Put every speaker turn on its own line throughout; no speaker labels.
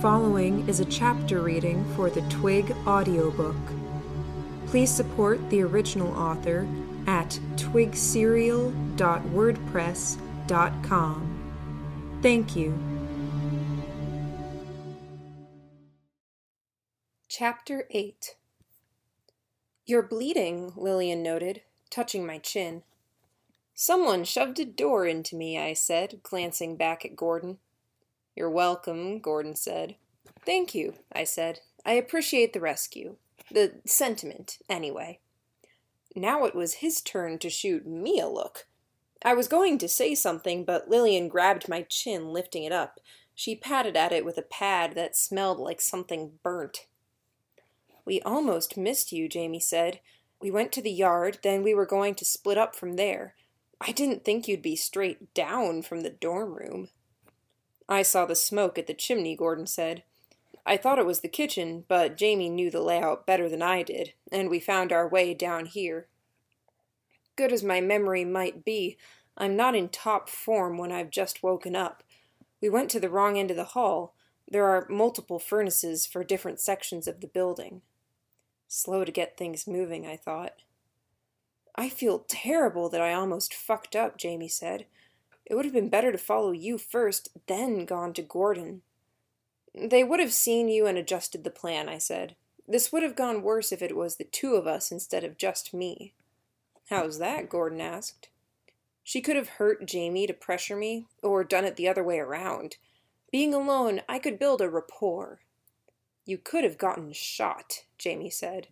following is a chapter reading for the Twig audiobook. Please support the original author at twigserial.wordpress.com. Thank you.
Chapter 8 You're bleeding, Lillian noted, touching my chin. Someone shoved a door into me, I said, glancing back at Gordon. You're welcome, Gordon said. Thank you, I said. I appreciate the rescue. The sentiment, anyway. Now it was his turn to shoot me a look. I was going to say something, but Lillian grabbed my chin, lifting it up. She patted at it with a pad that smelled like something burnt. We almost missed you, Jamie said. We went to the yard, then we were going to split up from there. I didn't think you'd be straight down from the dorm room. I saw the smoke at the chimney, Gordon said. I thought it was the kitchen, but Jamie knew the layout better than I did, and we found our way down here. Good as my memory might be, I'm not in top form when I've just woken up. We went to the wrong end of the hall. There are multiple furnaces for different sections of the building. Slow to get things moving, I thought. I feel terrible that I almost fucked up, Jamie said. It would have been better to follow you first, then gone to Gordon. They would have seen you and adjusted the plan, I said. This would have gone worse if it was the two of us instead of just me. How's that? Gordon asked. She could have hurt Jamie to pressure me, or done it the other way around. Being alone, I could build a rapport. You could have gotten shot, Jamie said.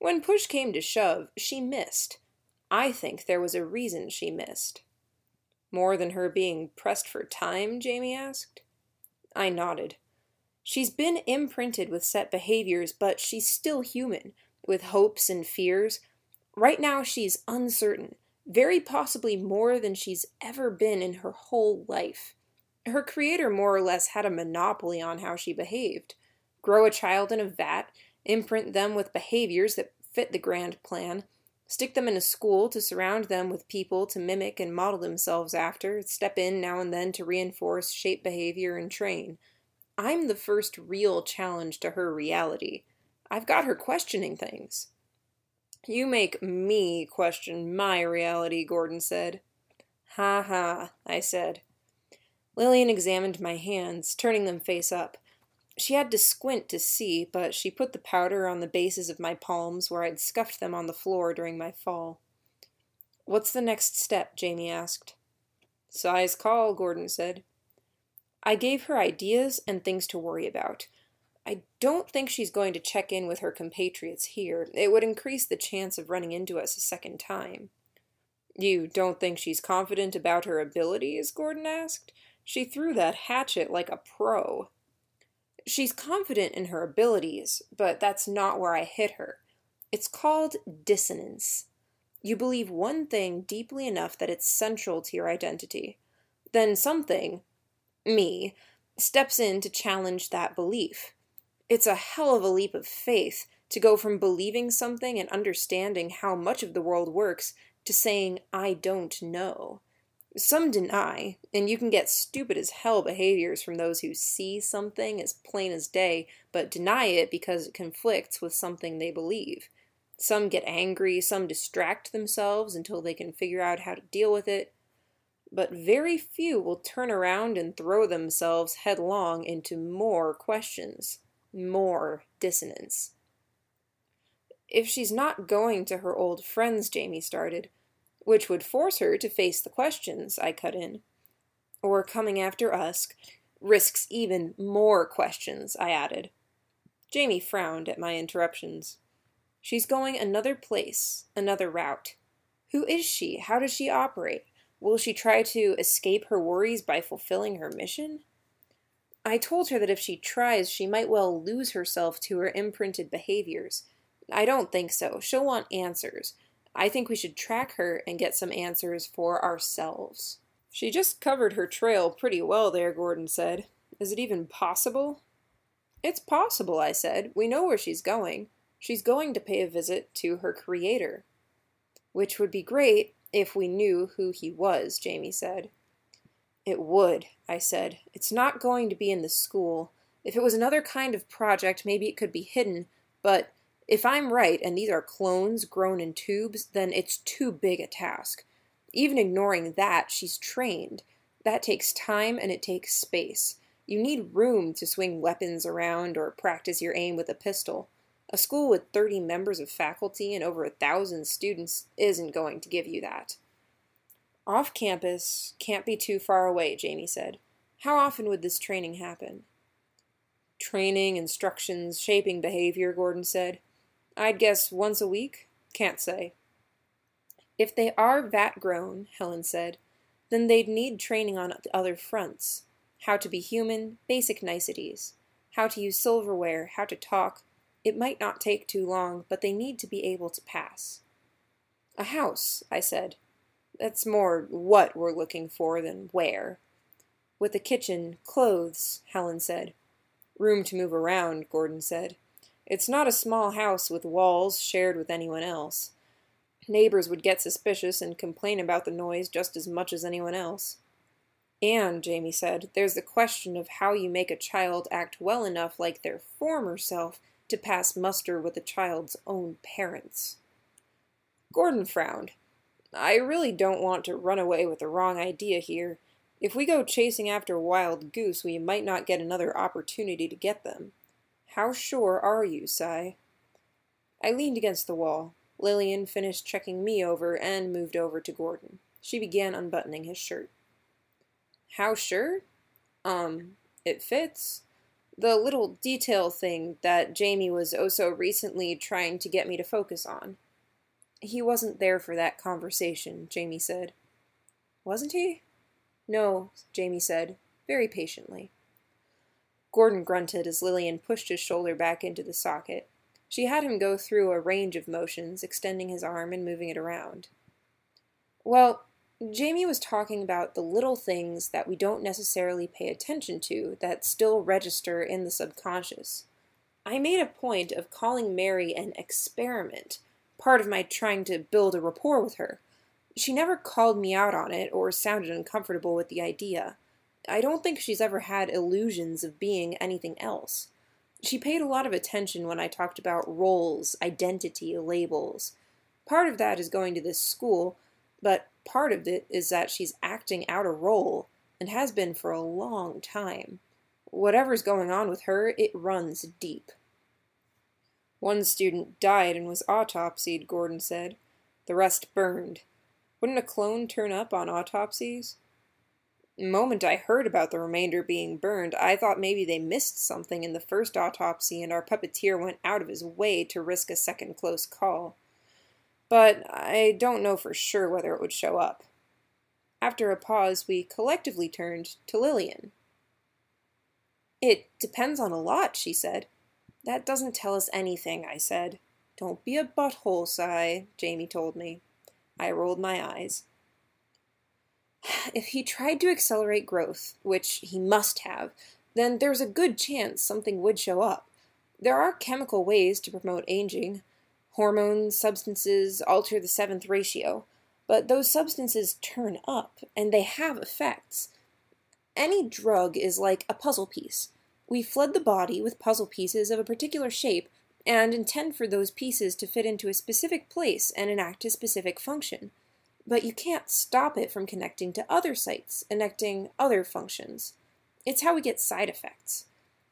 When push came to shove, she missed. I think there was a reason she missed. More than her being pressed for time? Jamie asked. I nodded. She's been imprinted with set behaviors, but she's still human, with hopes and fears. Right now, she's uncertain, very possibly more than she's ever been in her whole life. Her creator more or less had a monopoly on how she behaved. Grow a child in a vat, imprint them with behaviors that fit the grand plan, Stick them in a school to surround them with people to mimic and model themselves after, step in now and then to reinforce, shape behavior, and train. I'm the first real challenge to her reality. I've got her questioning things. You make me question my reality, Gordon said. Ha ha, I said. Lillian examined my hands, turning them face up. She had to squint to see, but she put the powder on the bases of my palms where I'd scuffed them on the floor during my fall. What's the next step? Jamie asked. Sy's call, Gordon said. I gave her ideas and things to worry about. I don't think she's going to check in with her compatriots here. It would increase the chance of running into us a second time. You don't think she's confident about her abilities? Gordon asked. She threw that hatchet like a pro. She's confident in her abilities, but that's not where I hit her. It's called dissonance. You believe one thing deeply enough that it's central to your identity. Then something, me, steps in to challenge that belief. It's a hell of a leap of faith to go from believing something and understanding how much of the world works to saying, I don't know. Some deny, and you can get stupid as hell behaviors from those who see something as plain as day, but deny it because it conflicts with something they believe. Some get angry, some distract themselves until they can figure out how to deal with it, but very few will turn around and throw themselves headlong into more questions, more dissonance. If she's not going to her old friends, Jamie started, which would force her to face the questions, I cut in. Or coming after us risks even more questions, I added. Jamie frowned at my interruptions. She's going another place, another route. Who is she? How does she operate? Will she try to escape her worries by fulfilling her mission? I told her that if she tries, she might well lose herself to her imprinted behaviors. I don't think so. She'll want answers. I think we should track her and get some answers for ourselves. She just covered her trail pretty well there, Gordon said. Is it even possible? It's possible, I said. We know where she's going. She's going to pay a visit to her creator. Which would be great if we knew who he was, Jamie said. It would, I said. It's not going to be in the school. If it was another kind of project, maybe it could be hidden, but if I'm right and these are clones grown in tubes, then it's too big a task. Even ignoring that, she's trained. That takes time and it takes space. You need room to swing weapons around or practice your aim with a pistol. A school with 30 members of faculty and over a thousand students isn't going to give you that. Off campus can't be too far away, Jamie said. How often would this training happen? Training, instructions, shaping behavior, Gordon said. I'd guess once a week? Can't say. If they are vat grown, Helen said, then they'd need training on other fronts how to be human, basic niceties, how to use silverware, how to talk. It might not take too long, but they need to be able to pass. A house, I said. That's more what we're looking for than where. With a kitchen, clothes, Helen said. Room to move around, Gordon said. It's not a small house with walls shared with anyone else. Neighbors would get suspicious and complain about the noise just as much as anyone else. And, Jamie said, there's the question of how you make a child act well enough like their former self to pass muster with a child's own parents. Gordon frowned. I really don't want to run away with the wrong idea here. If we go chasing after wild goose, we might not get another opportunity to get them. How sure are you, Cy? I leaned against the wall. Lillian finished checking me over and moved over to Gordon. She began unbuttoning his shirt. How sure? Um, it fits. The little detail thing that Jamie was oh so recently trying to get me to focus on. He wasn't there for that conversation, Jamie said. Wasn't he? No, Jamie said, very patiently. Gordon grunted as Lillian pushed his shoulder back into the socket. She had him go through a range of motions, extending his arm and moving it around. Well, Jamie was talking about the little things that we don't necessarily pay attention to that still register in the subconscious. I made a point of calling Mary an experiment, part of my trying to build a rapport with her. She never called me out on it or sounded uncomfortable with the idea. I don't think she's ever had illusions of being anything else. She paid a lot of attention when I talked about roles, identity, labels. Part of that is going to this school, but part of it is that she's acting out a role and has been for a long time. Whatever's going on with her, it runs deep. One student died and was autopsied, Gordon said. The rest burned. Wouldn't a clone turn up on autopsies? Moment I heard about the remainder being burned, I thought maybe they missed something in the first autopsy and our puppeteer went out of his way to risk a second close call. But I don't know for sure whether it would show up. After a pause, we collectively turned to Lillian. It depends on a lot, she said. That doesn't tell us anything, I said. Don't be a butthole, Cy, Jamie told me. I rolled my eyes. If he tried to accelerate growth, which he must have, then there's a good chance something would show up. There are chemical ways to promote aging. Hormones, substances alter the seventh ratio, but those substances turn up, and they have effects. Any drug is like a puzzle piece. We flood the body with puzzle pieces of a particular shape and intend for those pieces to fit into a specific place and enact a specific function but you can't stop it from connecting to other sites, connecting other functions. It's how we get side effects.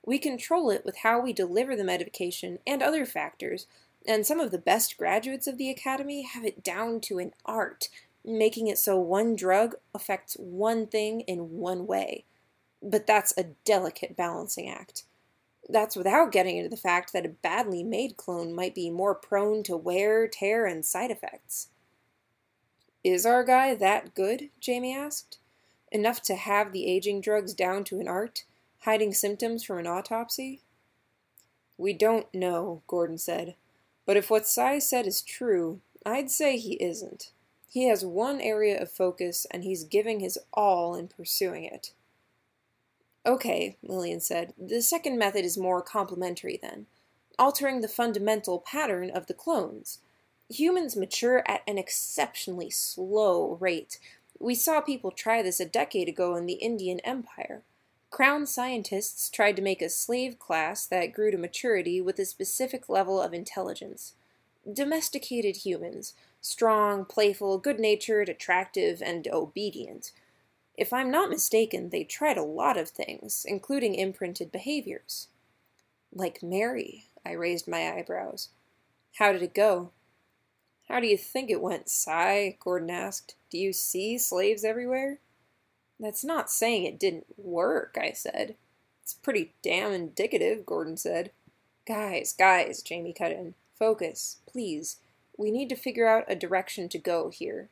We control it with how we deliver the medication and other factors, and some of the best graduates of the Academy have it down to an art, making it so one drug affects one thing in one way. But that's a delicate balancing act. That's without getting into the fact that a badly made clone might be more prone to wear, tear, and side effects. Is our guy that good? Jamie asked. Enough to have the aging drugs down to an art, hiding symptoms from an autopsy? We don't know, Gordon said. But if what Cy said is true, I'd say he isn't. He has one area of focus, and he's giving his all in pursuing it. Okay, Lillian said. The second method is more complementary, then, altering the fundamental pattern of the clones humans mature at an exceptionally slow rate. We saw people try this a decade ago in the Indian Empire. Crown scientists tried to make a slave class that grew to maturity with a specific level of intelligence. Domesticated humans, strong, playful, good natured, attractive, and obedient. If I'm not mistaken, they tried a lot of things, including imprinted behaviors. Like Mary, I raised my eyebrows. How did it go? How do you think it went, Cy? Gordon asked. Do you see slaves everywhere? That's not saying it didn't work, I said. It's pretty damn indicative, Gordon said. Guys, guys, Jamie cut in. Focus, please. We need to figure out a direction to go here.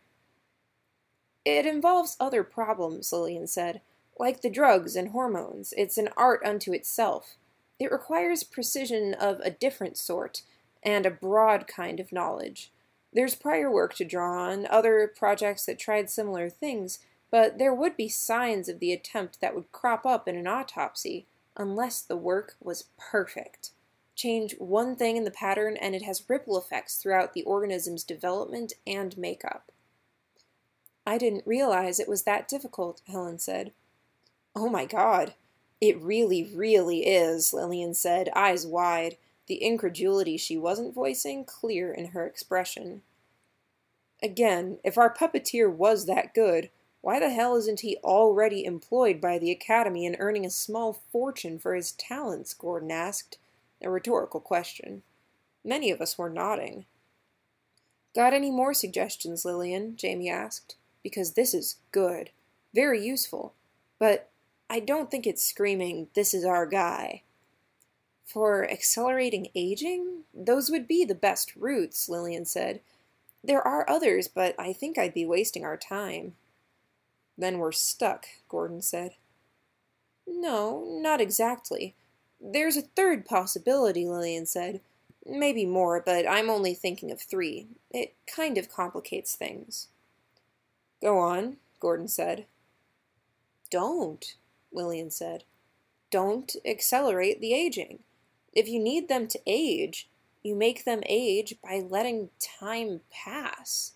It involves other problems, Lillian said, like the drugs and hormones. It's an art unto itself. It requires precision of a different sort, and a broad kind of knowledge. There's prior work to draw on, other projects that tried similar things, but there would be signs of the attempt that would crop up in an autopsy, unless the work was perfect. Change one thing in the pattern and it has ripple effects throughout the organism's development and makeup. I didn't realize it was that difficult, Helen said. Oh my god. It really, really is, Lillian said, eyes wide the incredulity she wasn't voicing clear in her expression. Again, if our puppeteer was that good, why the hell isn't he already employed by the Academy and earning a small fortune for his talents? Gordon asked, a rhetorical question. Many of us were nodding. Got any more suggestions, Lillian? Jamie asked. Because this is good. Very useful. But I don't think it's screaming, this is our guy. For accelerating aging? Those would be the best routes, Lillian said. There are others, but I think I'd be wasting our time. Then we're stuck, Gordon said. No, not exactly. There's a third possibility, Lillian said. Maybe more, but I'm only thinking of three. It kind of complicates things. Go on, Gordon said. Don't, Lillian said. Don't accelerate the aging. If you need them to age, you make them age by letting time pass.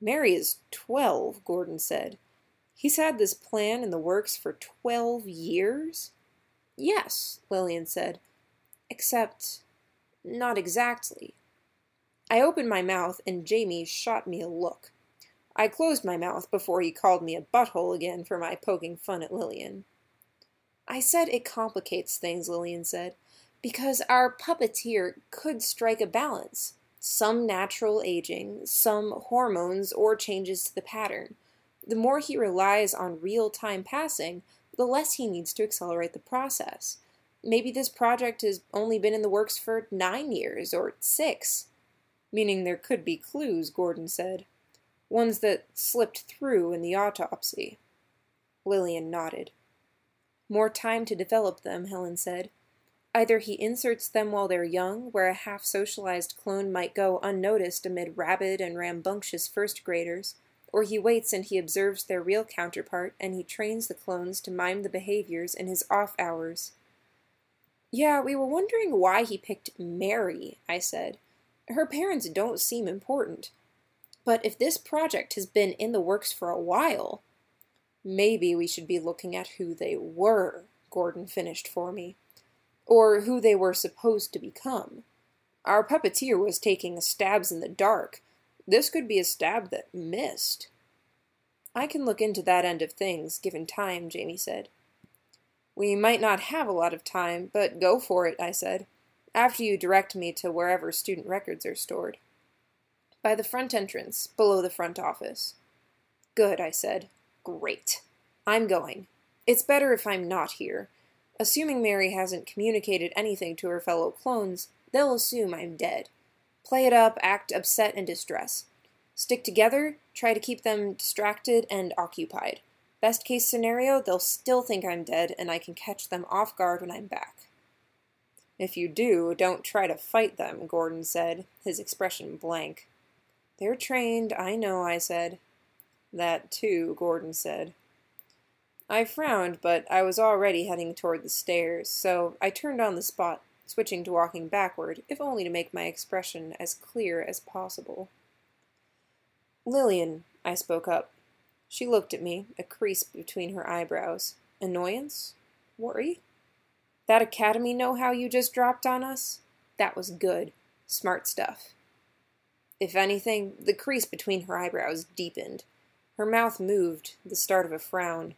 Mary is 12, Gordon said. He's had this plan in the works for 12 years? Yes, Lillian said. Except, not exactly. I opened my mouth and Jamie shot me a look. I closed my mouth before he called me a butthole again for my poking fun at Lillian. I said it complicates things, Lillian said because our puppeteer could strike a balance some natural aging, some hormones or changes to the pattern. The more he relies on real time passing, the less he needs to accelerate the process. Maybe this project has only been in the works for nine years or six. Meaning there could be clues, Gordon said. Ones that slipped through in the autopsy. Lillian nodded. More time to develop them, Helen said. Either he inserts them while they're young, where a half socialized clone might go unnoticed amid rabid and rambunctious first graders, or he waits and he observes their real counterpart and he trains the clones to mime the behaviors in his off hours. Yeah, we were wondering why he picked Mary, I said. Her parents don't seem important. But if this project has been in the works for a while, maybe we should be looking at who they were, Gordon finished for me or who they were supposed to become. Our puppeteer was taking stabs in the dark. This could be a stab that missed. I can look into that end of things, given time, Jamie said. We might not have a lot of time, but go for it, I said, after you direct me to wherever student records are stored. By the front entrance, below the front office. Good, I said. Great. I'm going. It's better if I'm not here. Assuming Mary hasn't communicated anything to her fellow clones, they'll assume I'm dead. Play it up, act upset and distressed. Stick together, try to keep them distracted and occupied. Best case scenario, they'll still think I'm dead and I can catch them off guard when I'm back. If you do, don't try to fight them, Gordon said, his expression blank. They're trained, I know, I said. That too, Gordon said. I frowned, but I was already heading toward the stairs, so I turned on the spot, switching to walking backward, if only to make my expression as clear as possible. Lillian, I spoke up. She looked at me, a crease between her eyebrows, Annoyance? Worry? That academy know how you just dropped on us? That was good. Smart stuff. If anything, the crease between her eyebrows deepened. Her mouth moved, the start of a frown.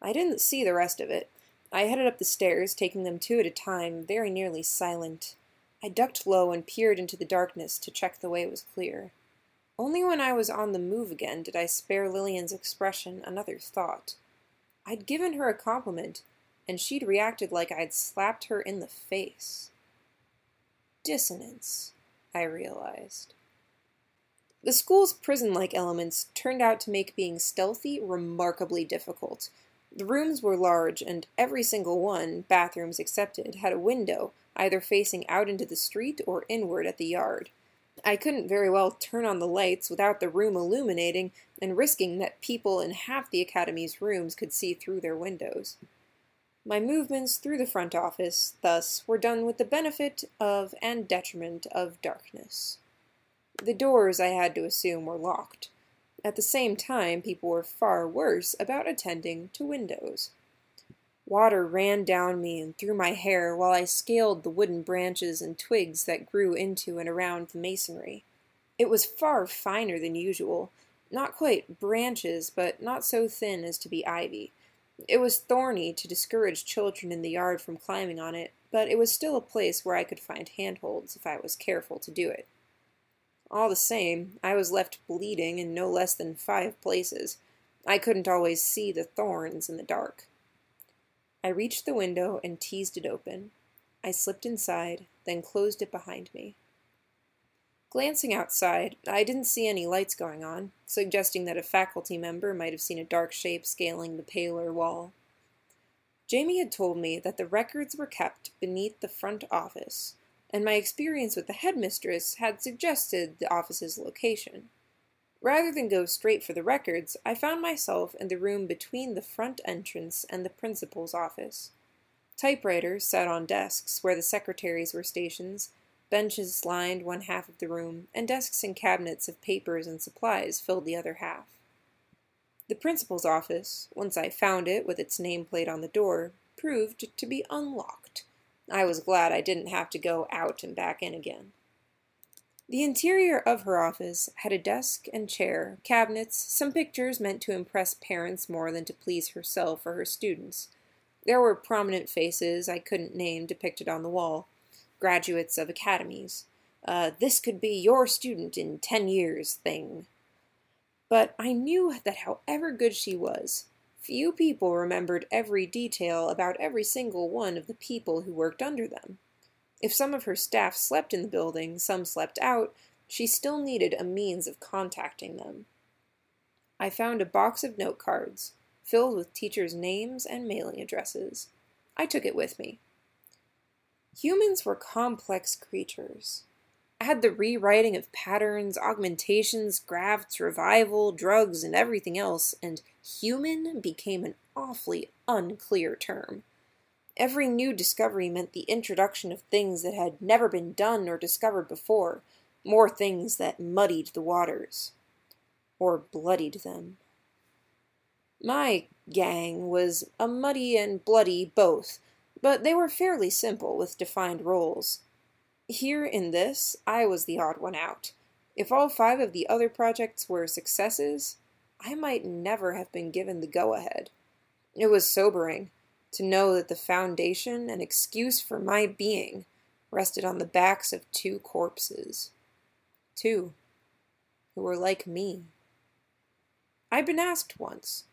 I didn't see the rest of it. I headed up the stairs, taking them two at a time, very nearly silent. I ducked low and peered into the darkness to check the way was clear. Only when I was on the move again did I spare Lillian's expression another thought. I'd given her a compliment, and she'd reacted like I'd slapped her in the face. Dissonance, I realized. The school's prison like elements turned out to make being stealthy remarkably difficult. The rooms were large, and every single one, bathrooms excepted, had a window, either facing out into the street or inward at the yard. I couldn't very well turn on the lights without the room illuminating and risking that people in half the Academy's rooms could see through their windows. My movements through the front office, thus, were done with the benefit of and detriment of darkness. The doors, I had to assume, were locked. At the same time, people were far worse about attending to windows. Water ran down me and through my hair while I scaled the wooden branches and twigs that grew into and around the masonry. It was far finer than usual, not quite branches, but not so thin as to be ivy. It was thorny to discourage children in the yard from climbing on it, but it was still a place where I could find handholds if I was careful to do it. All the same, I was left bleeding in no less than five places. I couldn't always see the thorns in the dark. I reached the window and teased it open. I slipped inside, then closed it behind me. Glancing outside, I didn't see any lights going on, suggesting that a faculty member might have seen a dark shape scaling the paler wall. Jamie had told me that the records were kept beneath the front office, and my experience with the headmistress had suggested the office's location. Rather than go straight for the records, I found myself in the room between the front entrance and the principal's office. Typewriters sat on desks where the secretaries were stationed, benches lined one half of the room, and desks and cabinets of papers and supplies filled the other half. The principal's office, once I found it with its nameplate on the door, proved to be unlocked. I was glad I didn't have to go out and back in again. The interior of her office had a desk and chair, cabinets, some pictures meant to impress parents more than to please herself or her students. There were prominent faces I couldn't name depicted on the wall, graduates of academies. Uh, this could be your student in ten years thing. But I knew that however good she was, few people remembered every detail about every single one of the people who worked under them. If some of her staff slept in the building, some slept out, she still needed a means of contacting them. I found a box of note cards filled with teachers' names and mailing addresses. I took it with me. Humans were complex creatures. Add the rewriting of patterns, augmentations, grafts, revival, drugs, and everything else, and human became an awfully unclear term. Every new discovery meant the introduction of things that had never been done or discovered before, more things that muddied the waters. Or bloodied them. My gang was a muddy and bloody both, but they were fairly simple with defined roles. Here in this, I was the odd one out. If all five of the other projects were successes, I might never have been given the go ahead. It was sobering to know that the foundation and excuse for my being rested on the backs of two corpses. Two who were like me. I'd been asked once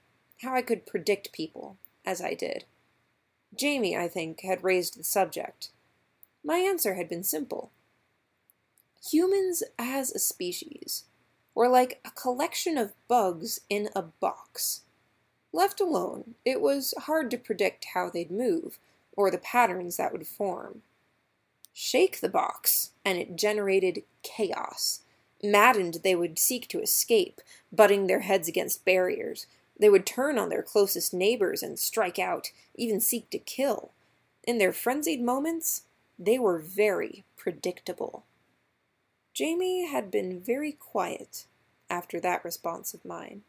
how I could predict people, as I did. Jamie, I think, had raised the subject. My answer had been simple. Humans as a species were like a collection of bugs in a box. Left alone, it was hard to predict how they'd move, or the patterns that would form. Shake the box, and it generated chaos. Maddened, they would seek to escape, butting their heads against barriers. They would turn on their closest neighbors and strike out, even seek to kill. In their frenzied moments, they were very predictable. Jamie had been very quiet after that response of mine.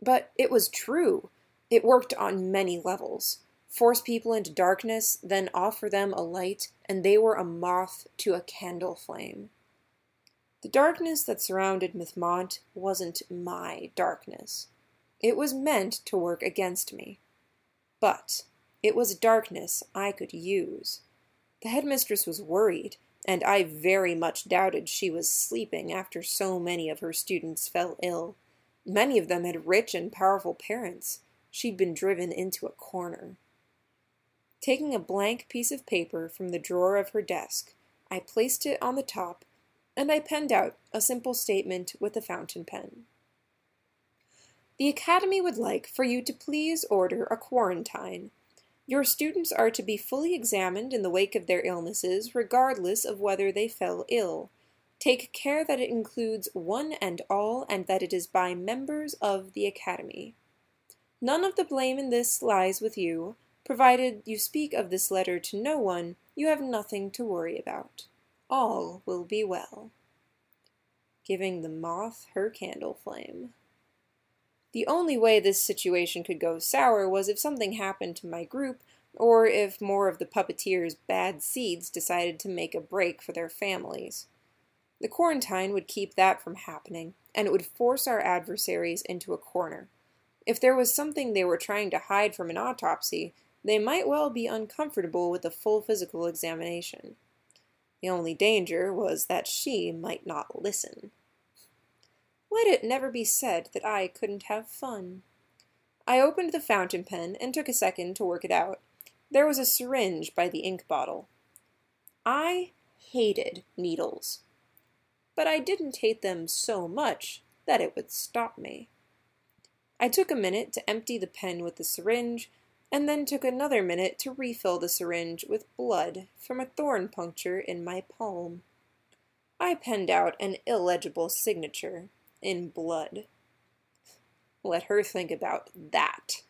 But it was true. It worked on many levels. Force people into darkness, then offer them a light, and they were a moth to a candle flame. The darkness that surrounded Mothmont wasn't my darkness. It was meant to work against me. But it was darkness I could use. The headmistress was worried, and I very much doubted she was sleeping after so many of her students fell ill. Many of them had rich and powerful parents. She'd been driven into a corner. Taking a blank piece of paper from the drawer of her desk, I placed it on the top, and I penned out a simple statement with a fountain pen. The Academy would like for you to please order a quarantine your students are to be fully examined in the wake of their illnesses, regardless of whether they fell ill. Take care that it includes one and all, and that it is by members of the Academy. None of the blame in this lies with you. Provided you speak of this letter to no one, you have nothing to worry about. All will be well. Giving the moth her candle flame. The only way this situation could go sour was if something happened to my group, or if more of the puppeteers' bad seeds decided to make a break for their families. The quarantine would keep that from happening, and it would force our adversaries into a corner. If there was something they were trying to hide from an autopsy, they might well be uncomfortable with a full physical examination. The only danger was that she might not listen. Let it never be said that I couldn't have fun. I opened the fountain pen and took a second to work it out. There was a syringe by the ink bottle. I hated needles, but I didn't hate them so much that it would stop me. I took a minute to empty the pen with the syringe, and then took another minute to refill the syringe with blood from a thorn puncture in my palm. I penned out an illegible signature in blood. Let her think about that.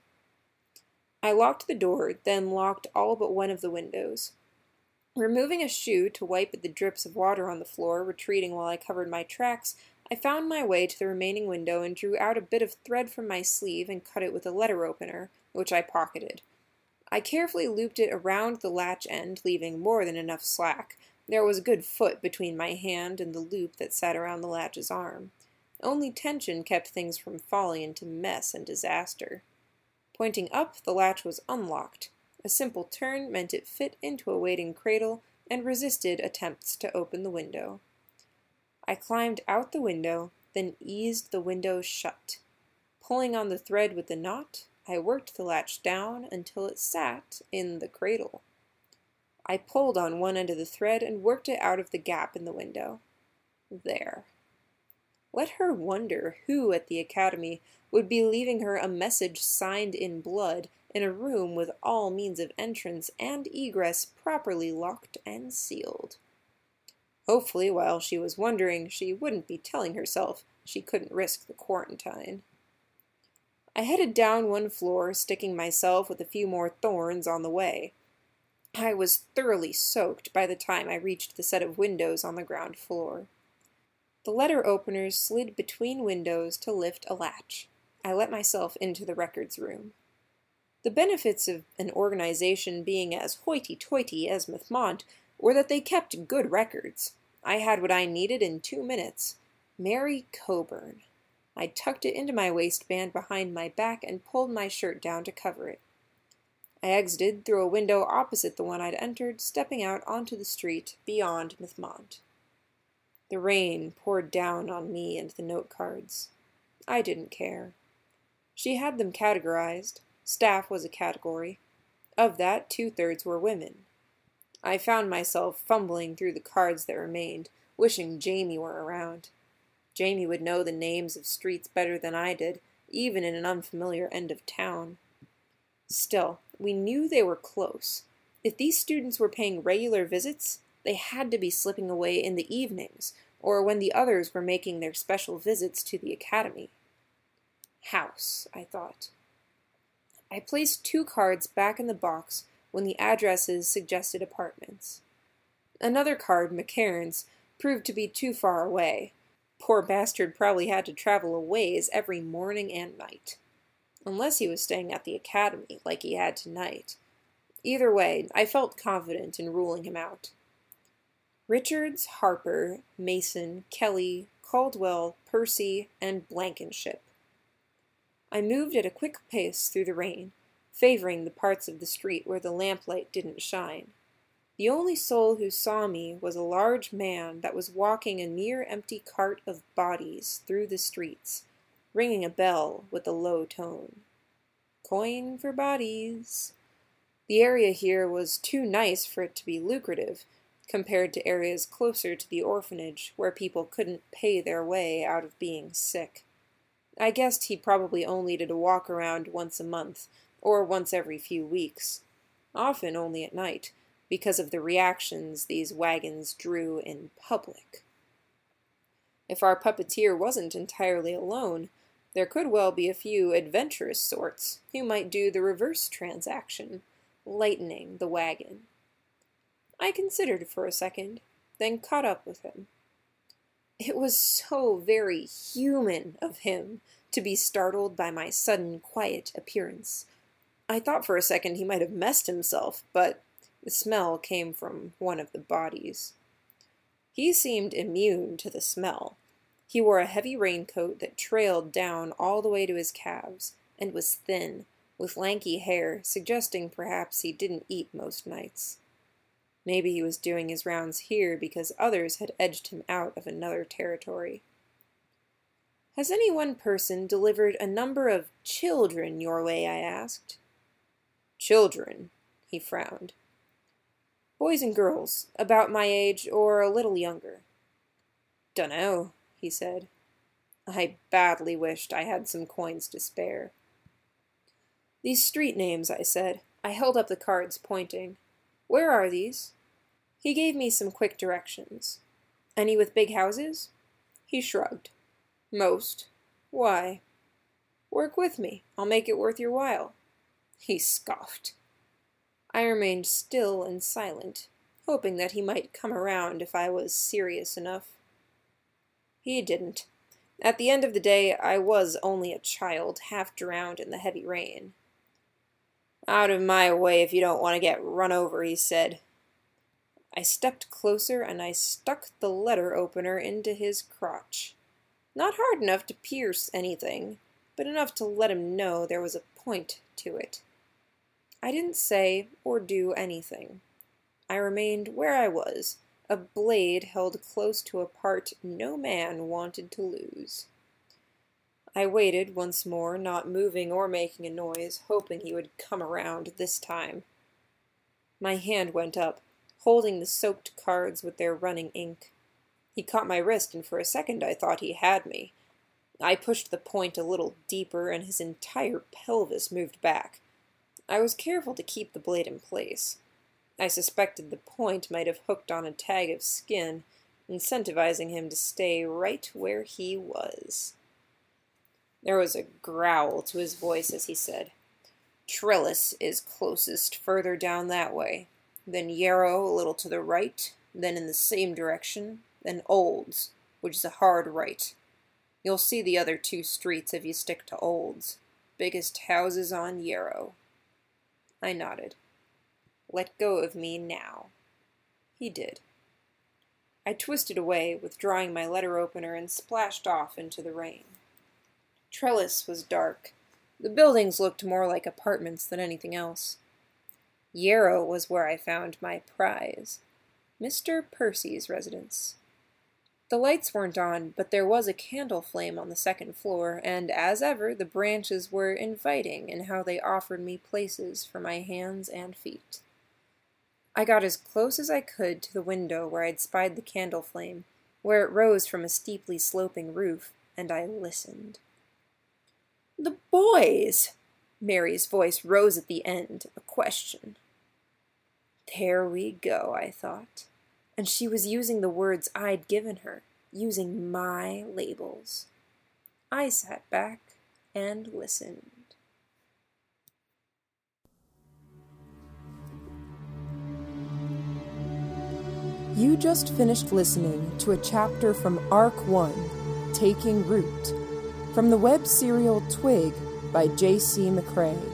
I locked the door, then locked all but one of the windows. Removing a shoe to wipe at the drips of water on the floor, retreating while I covered my tracks, I found my way to the remaining window and drew out a bit of thread from my sleeve and cut it with a letter opener, which I pocketed. I carefully looped it around the latch end, leaving more than enough slack. There was a good foot between my hand and the loop that sat around the latch's arm. Only tension kept things from falling into mess and disaster. Pointing up, the latch was unlocked. A simple turn meant it fit into a waiting cradle and resisted attempts to open the window. I climbed out the window, then eased the window shut. Pulling on the thread with the knot, I worked the latch down until it sat in the cradle. I pulled on one end of the thread and worked it out of the gap in the window. There. Let her wonder who at the Academy would be leaving her a message signed in blood in a room with all means of entrance and egress properly locked and sealed. Hopefully, while she was wondering, she wouldn't be telling herself she couldn't risk the quarantine. I headed down one floor, sticking myself with a few more thorns on the way. I was thoroughly soaked by the time I reached the set of windows on the ground floor. The letter openers slid between windows to lift a latch. I let myself into the records room. The benefits of an organization being as hoity toity as Mothmont were that they kept good records. I had what I needed in two minutes Mary Coburn. I tucked it into my waistband behind my back and pulled my shirt down to cover it. I exited through a window opposite the one I'd entered, stepping out onto the street beyond Mothmont. The rain poured down on me and the note cards. I didn't care. She had them categorized. Staff was a category. Of that, two thirds were women. I found myself fumbling through the cards that remained, wishing Jamie were around. Jamie would know the names of streets better than I did, even in an unfamiliar end of town. Still, we knew they were close. If these students were paying regular visits, they had to be slipping away in the evenings, or when the others were making their special visits to the academy. House, I thought. I placed two cards back in the box when the addresses suggested apartments. Another card, McCairn's, proved to be too far away. Poor bastard probably had to travel a ways every morning and night. unless he was staying at the academy like he had tonight. Either way, I felt confident in ruling him out. Richards, Harper, Mason, Kelly, Caldwell, Percy, and Blankenship. I moved at a quick pace through the rain, favoring the parts of the street where the lamplight didn't shine. The only soul who saw me was a large man that was walking a near empty cart of bodies through the streets, ringing a bell with a low tone. Coin for bodies. The area here was too nice for it to be lucrative, compared to areas closer to the orphanage where people couldn't pay their way out of being sick. I guessed he probably only did a walk around once a month, or once every few weeks, often only at night, because of the reactions these wagons drew in public. If our puppeteer wasn't entirely alone, there could well be a few adventurous sorts who might do the reverse transaction, lightening the wagon. I considered for a second, then caught up with him. It was so very human of him to be startled by my sudden quiet appearance. I thought for a second he might have messed himself, but the smell came from one of the bodies. He seemed immune to the smell. He wore a heavy raincoat that trailed down all the way to his calves, and was thin, with lanky hair, suggesting perhaps he didn't eat most nights. Maybe he was doing his rounds here because others had edged him out of another territory. Has any one person delivered a number of children your way? I asked. Children, he frowned. Boys and girls, about my age or a little younger. Dunno, he said. I badly wished I had some coins to spare. These street names, I said. I held up the cards, pointing. Where are these? He gave me some quick directions. Any with big houses? He shrugged. Most. Why? Work with me. I'll make it worth your while. He scoffed. I remained still and silent, hoping that he might come around if I was serious enough. He didn't. At the end of the day, I was only a child, half drowned in the heavy rain. Out of my way if you don't want to get run over, he said. I stepped closer and I stuck the letter opener into his crotch. Not hard enough to pierce anything, but enough to let him know there was a point to it. I didn't say or do anything. I remained where I was, a blade held close to a part no man wanted to lose. I waited once more, not moving or making a noise, hoping he would come around this time. My hand went up, holding the soaked cards with their running ink. He caught my wrist, and for a second I thought he had me. I pushed the point a little deeper, and his entire pelvis moved back. I was careful to keep the blade in place. I suspected the point might have hooked on a tag of skin, incentivizing him to stay right where he was. There was a growl to his voice as he said, Trellis is closest further down that way, then Yarrow a little to the right, then in the same direction, then Olds, which is a hard right. You'll see the other two streets if you stick to Olds. Biggest houses on Yarrow. I nodded. Let go of me now. He did. I twisted away, withdrawing my letter opener, and splashed off into the rain. Trellis was dark. The buildings looked more like apartments than anything else. Yarrow was where I found my prize Mr. Percy's residence. The lights weren't on, but there was a candle flame on the second floor, and as ever, the branches were inviting in how they offered me places for my hands and feet. I got as close as I could to the window where I'd spied the candle flame, where it rose from a steeply sloping roof, and I listened. The boys! Mary's voice rose at the end, a question. There we go, I thought. And she was using the words I'd given her, using my labels. I sat back and listened.
You just finished listening to a chapter from Arc 1, Taking Root from the web serial Twig by J.C. McCrae.